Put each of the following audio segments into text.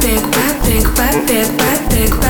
Patec, patec, big patec, big.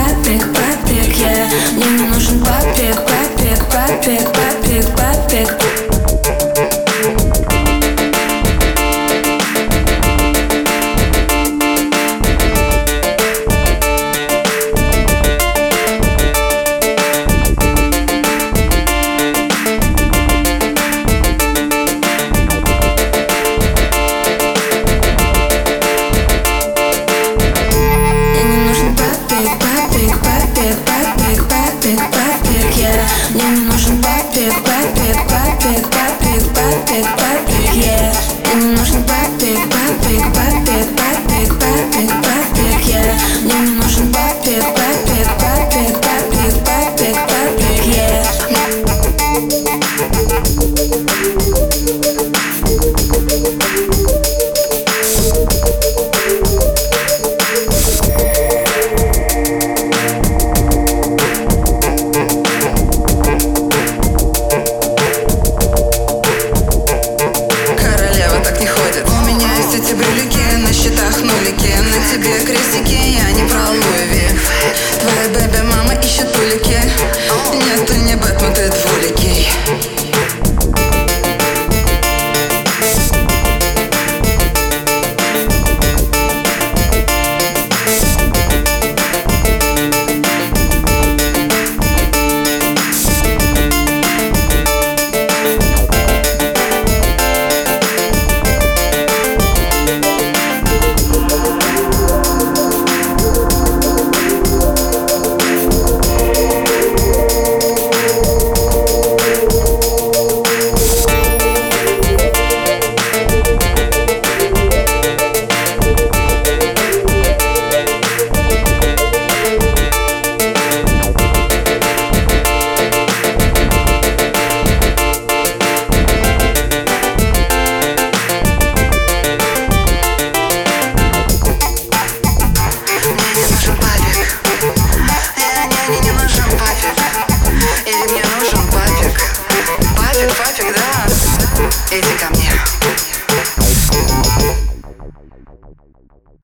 не нужно Тебе крестики, я не про Луи Твоя бэби мама ищет Es de cambiar.